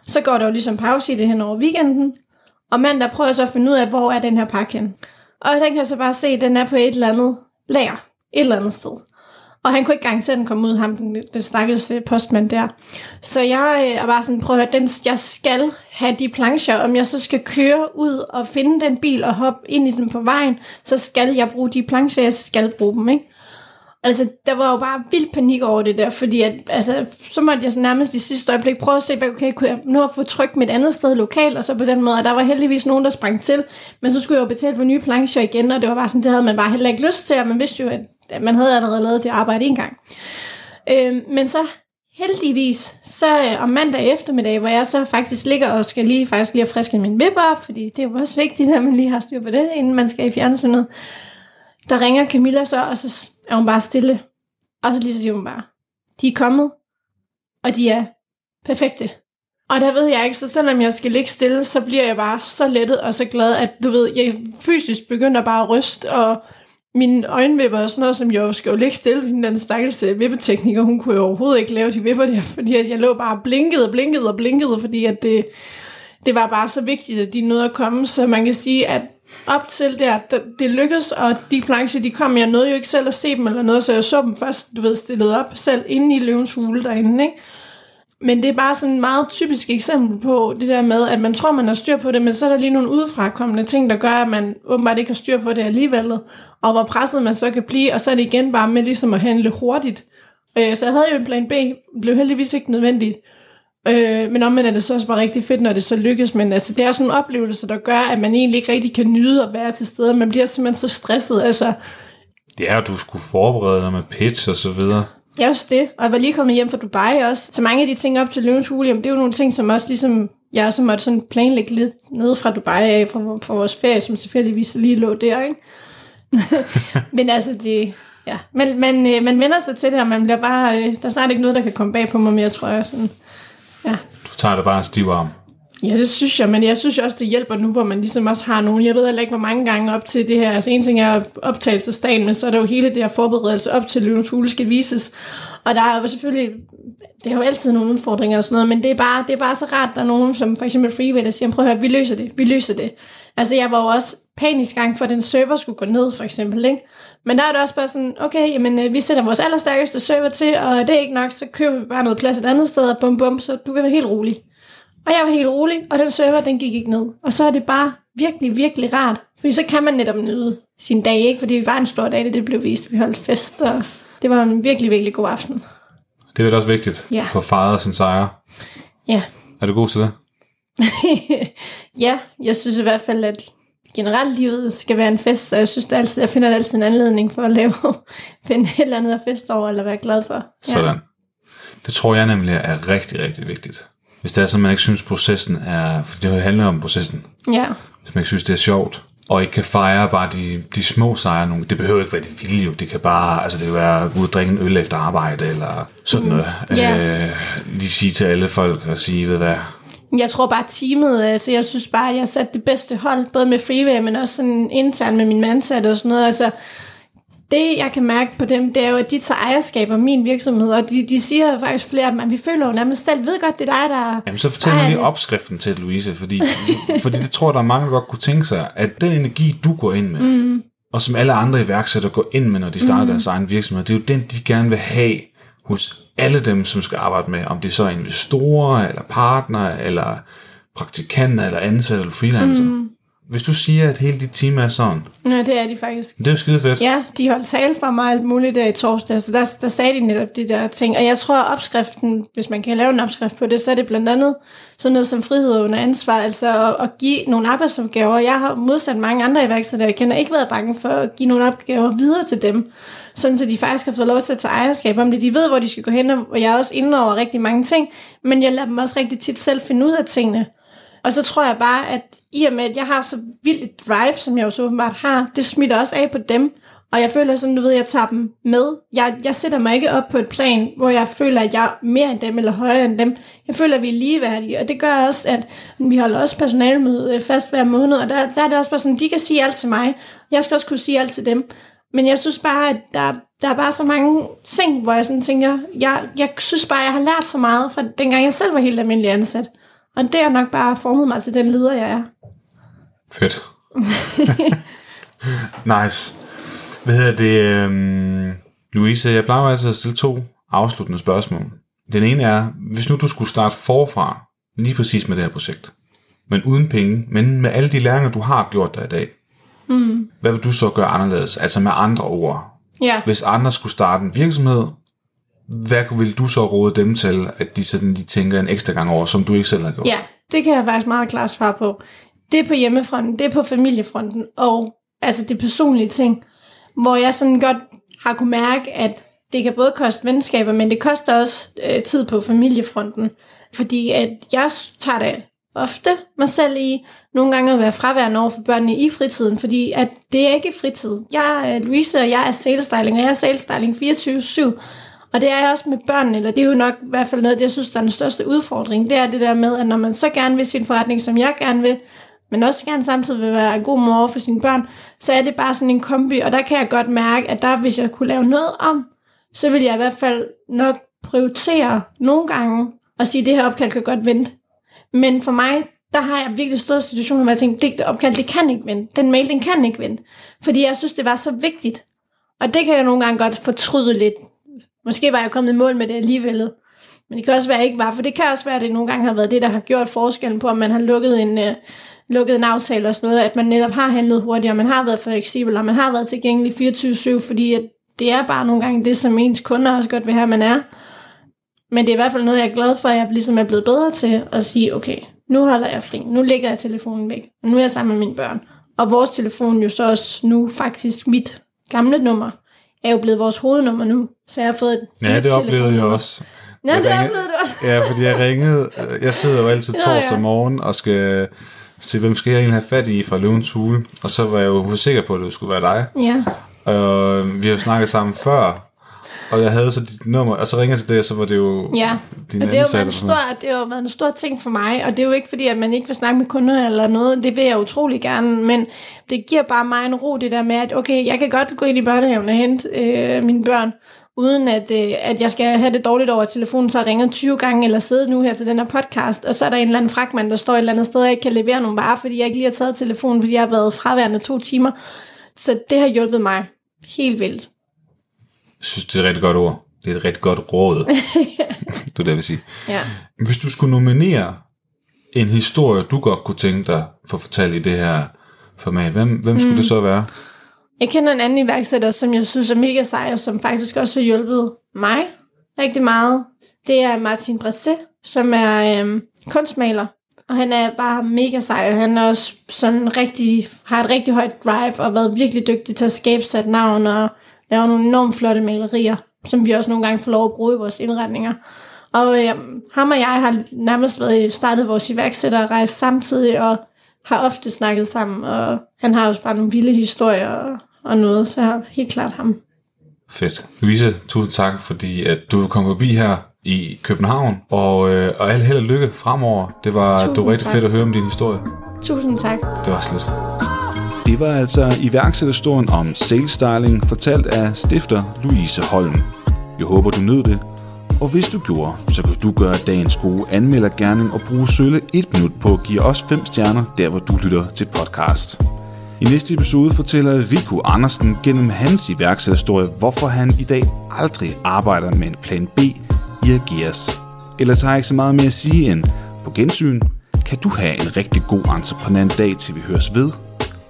Så går der jo ligesom pause i det hen over weekenden, og mandag prøver jeg så at finde ud af, hvor er den her pakke hen. Og den kan jeg så bare se, at den er på et eller andet lager, et eller andet sted. Og han kunne ikke garantere, at den kom ud, ham, den, den stakkels øh, postmand der. Så jeg øh, er bare sådan, prøv at høre, den, jeg skal have de plancher, om jeg så skal køre ud og finde den bil og hoppe ind i den på vejen, så skal jeg bruge de plancher, jeg skal bruge dem, ikke? Altså, der var jo bare vild panik over det der, fordi at, altså, så måtte jeg så nærmest i sidste øjeblik prøve at se, hvad okay, kunne jeg nå at få trykt mit andet sted lokalt, og så på den måde, og der var heldigvis nogen, der sprang til, men så skulle jeg jo betale for nye plancher igen, og det var bare sådan, det havde man bare heller ikke lyst til, og man vidste jo, at man havde allerede lavet det arbejde en gang. Øh, men så heldigvis, så øh, om mandag eftermiddag, hvor jeg så faktisk ligger og skal lige faktisk lige have frisket min vipper op, fordi det er jo også vigtigt, at man lige har styr på det, inden man skal i fjernsynet. Der ringer Camilla så, og så er hun bare stille. Og så lige så siger hun bare, de er kommet, og de er perfekte. Og der ved jeg ikke, så selvom jeg skal ligge stille, så bliver jeg bare så lettet og så glad, at du ved, jeg fysisk begynder bare at ryste, og mine øjenvipper og sådan noget, som jeg jo skal jo ligge stille, fordi den stakkels øh, vippetekniker, hun kunne jo overhovedet ikke lave de vipper der, [LAUGHS] fordi at jeg lå bare og blinkede og blinkede og blinkede, fordi at det, det var bare så vigtigt, at de nåede at komme, så man kan sige, at op til der det lykkedes, og de plancher, de kom, jeg nåede jo ikke selv at se dem eller noget, så jeg så dem først, du ved, stillet op selv inde i løvens hule derinde, ikke? Men det er bare sådan et meget typisk eksempel på det der med, at man tror, man har styr på det, men så er der lige nogle udefrakommende ting, der gør, at man åbenbart ikke har styr på det alligevel, og hvor presset man så kan blive, og så er det igen bare med ligesom at handle hurtigt. Øh, så jeg havde jo en plan B, blev heldigvis ikke nødvendigt. Øh, men omvendt er det så også bare rigtig fedt, når det så lykkes, men altså, det er sådan en oplevelse, der gør, at man egentlig ikke rigtig kan nyde at være til stede, man bliver simpelthen så stresset, altså, Ja, og du skulle forberede dig med pitch og så videre. Ja, også det. Og jeg var lige kommet hjem fra Dubai også. Så mange af de ting op til Løvens Hule, jamen, det er jo nogle ting, som også ligesom, jeg også måtte sådan planlægge lidt nede fra Dubai af for, for vores ferie, som selvfølgeligvis lige lå der, ikke? [LAUGHS] Men altså, det, ja. Men man, øh, man vender sig til det, og man bliver bare, øh, der er snart ikke noget, der kan komme bag på mig mere, tror jeg. Sådan. Ja. Du tager det bare en stiv arm. Ja, det synes jeg, men jeg synes også, det hjælper nu, hvor man ligesom også har nogen. Jeg ved heller ikke, hvor mange gange op til det her. Altså en ting er optagelsesdagen, men så er der jo hele det her forberedelse op til Løvens Hule skal vises. Og der er jo selvfølgelig, det er jo altid nogle udfordringer og sådan noget, men det er bare, det er bare så rart, der er nogen, som for eksempel Freeway, der siger, prøv at høre, vi løser det, vi løser det. Altså jeg var jo også panisk gang for, at den server skulle gå ned, for eksempel. Ikke? Men der er det også bare sådan, okay, jamen, øh, vi sætter vores allerstærkeste server til, og det er ikke nok, så køber vi bare noget plads et andet sted, og bum bum, så du kan være helt rolig. Og jeg var helt rolig, og den server, den gik ikke ned. Og så er det bare virkelig, virkelig rart. Fordi så kan man netop nyde sin dag, ikke? Fordi det var en stor dag, det, det blev vist. Vi holdt fest, og det var en virkelig, virkelig god aften. Det er vel også vigtigt Ja. få fejret sin sejre. Ja. Er du god til det? [LAUGHS] ja, jeg synes i hvert fald, at generelt livet skal være en fest, så jeg synes, det altid, jeg finder altid en anledning for at lave [LAUGHS] finde et eller andet at fest over, eller være glad for. Ja. Sådan. Det tror jeg nemlig er rigtig, rigtig vigtigt. Hvis det er sådan, man ikke synes, processen er... For det handler om processen. Ja, Hvis man ikke synes, det er sjovt, og ikke kan fejre bare de, de små sejre. Nogle, det behøver ikke være det vilde jo. Det kan bare... Altså, det kan være at gå ud og drikke en øl efter arbejde, eller sådan noget. Ja. Øh, lige sige til alle folk og sige, ved hvad... Jeg tror bare teamet, altså jeg synes bare, at jeg har sat det bedste hold, både med freeway, men også sådan internt med min mandsatte og sådan noget. Altså, det jeg kan mærke på dem, det er jo, at de tager ejerskab om min virksomhed, og de, de siger faktisk flere af dem, at vi føler jo nærmest selv, ved godt, det er dig, der... Jamen, så fortæl mig lige opskriften til Louise, fordi, fordi det tror der er mange, der godt kunne tænke sig, at den energi, du går ind med, mm. og som alle andre iværksættere går ind med, når de starter mm. deres egen virksomhed, det er jo den, de gerne vil have hos alle dem, som skal arbejde med, om det så er investorer, eller partnere, eller praktikanter, eller ansatte, eller freelancer. Mm. Hvis du siger, at hele dit team er sådan, Ja, det er de faktisk. det er jo skide fedt. Ja, de holdt tale for mig alt muligt der i torsdag, så der, der sagde de netop de der ting. Og jeg tror, at opskriften, hvis man kan lave en opskrift på det, så er det blandt andet sådan noget som frihed under ansvar, altså at, at give nogle arbejdsopgaver. Jeg har modsat mange andre iværksættere, jeg kender, ikke været bange for at give nogle opgaver videre til dem, sådan så de faktisk har fået lov til at tage ejerskab om det. De ved, hvor de skal gå hen, og jeg er også inde over rigtig mange ting, men jeg lader dem også rigtig tit selv finde ud af tingene. Og så tror jeg bare, at i og med, at jeg har så vildt et drive, som jeg jo så åbenbart har, det smitter også af på dem. Og jeg føler sådan, du ved, jeg tager dem med. Jeg, jeg sætter mig ikke op på et plan, hvor jeg føler, at jeg er mere end dem, eller højere end dem. Jeg føler, at vi er ligeværdige, og det gør også, at vi holder også personalmøde øh, fast hver måned, og der, der er det også bare sådan, de kan sige alt til mig. Jeg skal også kunne sige alt til dem. Men jeg synes bare, at der, der er bare så mange ting, hvor jeg sådan tænker, jeg, jeg synes bare, at jeg har lært så meget fra dengang jeg selv var helt almindelig ansat. Og det har nok bare formet mig til den leder, jeg er. Fedt. [LAUGHS] nice. Hvad hedder det? Øhm, Louise, jeg plejer altid at stille to afsluttende spørgsmål. Den ene er, hvis nu du skulle starte forfra, lige præcis med det her projekt, men uden penge, men med alle de læringer, du har gjort dig i dag, mm. hvad vil du så gøre anderledes? Altså med andre ord. Ja, Hvis andre skulle starte en virksomhed, hvad vil du så råde dem til, at de sådan lige tænker en ekstra gang over, som du ikke selv har gjort? ja, det kan jeg faktisk meget klart svare på. Det er på hjemmefronten, det er på familiefronten, og altså det personlige ting, hvor jeg sådan godt har kunne mærke, at det kan både koste venskaber, men det koster også øh, tid på familiefronten. Fordi at jeg tager det ofte mig selv i nogle gange at være fraværende over for børnene i fritiden, fordi at det er ikke fritid. Jeg er Louise, og jeg er salestyling, og jeg er salestyling 24-7. Og det er jeg også med børnene, eller det er jo nok i hvert fald noget, det jeg synes, der er den største udfordring, det er det der med, at når man så gerne vil sin forretning, som jeg gerne vil, men også gerne samtidig vil være en god mor for sine børn, så er det bare sådan en kombi, og der kan jeg godt mærke, at der, hvis jeg kunne lave noget om, så vil jeg i hvert fald nok prioritere nogle gange og sige, at det her opkald kan godt vente. Men for mig, der har jeg virkelig stået i situationer, hvor jeg tænkte, det opkald, det kan ikke vente. Den mail, den kan ikke vente. Fordi jeg synes, det var så vigtigt. Og det kan jeg nogle gange godt fortryde lidt. Måske var jeg kommet i mål med det alligevel. Men det kan også være, at jeg ikke var. For det kan også være, at det nogle gange har været det, der har gjort forskellen på, om man har lukket en, uh, lukket en aftale og sådan noget. At man netop har handlet hurtigt, og man har været fleksibel, og man har været tilgængelig 24-7, fordi at det er bare nogle gange det, som ens kunder også godt vil have, at man er. Men det er i hvert fald noget, jeg er glad for, at jeg ligesom er blevet bedre til at sige, okay, nu holder jeg fri, nu lægger jeg telefonen væk, og nu er jeg sammen med mine børn. Og vores telefon jo så også nu faktisk mit gamle nummer, er jo blevet vores hovednummer nu, så jeg har fået et Ja, det oplevede jeg også. Ja, Jeg det ringede- oplevede du også. Ja, fordi jeg ringede, jeg sidder jo altid [LAUGHS] Ja, ja. torsdag morgen og skal se, hvem skal jeg egentlig have fat i fra Løvens Hule. Og så var jeg jo sikker på, at det skulle være dig. Ja, Og vi har jo snakket sammen før, og jeg havde så dit nummer, og så ringer jeg til det, og så var det jo ja. din Og det har, jo ansatte. været en stor, det har jo været en stor ting for mig, og det er jo ikke fordi, at man ikke vil snakke med kunder eller noget, det vil jeg utrolig gerne, men det giver bare mig en ro, det der med, at okay, jeg kan godt gå ind i børnehaven og hente øh, mine børn, uden at, øh, at jeg skal have det dårligt over telefonen, så har jeg ringet 20 gange, eller siddet nu her til den her podcast, og så er der en eller anden fragtmand, der står et eller andet sted, og ikke kan levere nogle varer, fordi jeg ikke lige har taget telefonen, fordi jeg har været fraværende to timer. Så det har hjulpet mig helt vildt. Jeg synes, det er et rigtig godt ord. Det er et rigtig godt råd. [LAUGHS] det er det, jeg vil sige. Ja. Hvis du skulle nominere en historie, du godt kunne tænke dig for at fortælle i det her format, hvem, hvem skulle mm. det så være? Jeg kender en anden iværksætter, som jeg synes er mega sej, og som faktisk også har hjulpet mig rigtig meget. Det er Martin Bresset, som er øhm, kunstmaler. Og han er bare mega sej, og han er også sådan rigtig, har et rigtig højt drive, og været virkelig dygtig til at skabe sig et navn, og lave nogle enormt flotte malerier, som vi også nogle gange får lov at bruge i vores indretninger. Og øhm, ham og jeg har nærmest været startet vores iværksætter og rejst samtidig, og har ofte snakket sammen, og han har også bare nogle vilde historier og, og noget, så jeg har helt klart ham. Fedt. Louise, tusind tak, fordi at du komme forbi her i København, og, øh, og alt held og lykke fremover. Det var, det var rigtig tak. fedt at høre om din historie. Tusind tak. Det var slet. Det var altså iværksætterstoren om sales styling, fortalt af stifter Louise Holm. Jeg håber, du nød det. Og hvis du gjorde, så kan du gøre dagens gode anmeldergærning og bruge sølle et minut på at give os 5 stjerner, der hvor du lytter til podcast. I næste episode fortæller Rico Andersen gennem hans iværksætterhistorie, hvorfor han i dag aldrig arbejder med en plan B i Ageas. Ellers har jeg ikke så meget mere at sige end på gensyn. Kan du have en rigtig god entreprenant dag, til vi høres ved?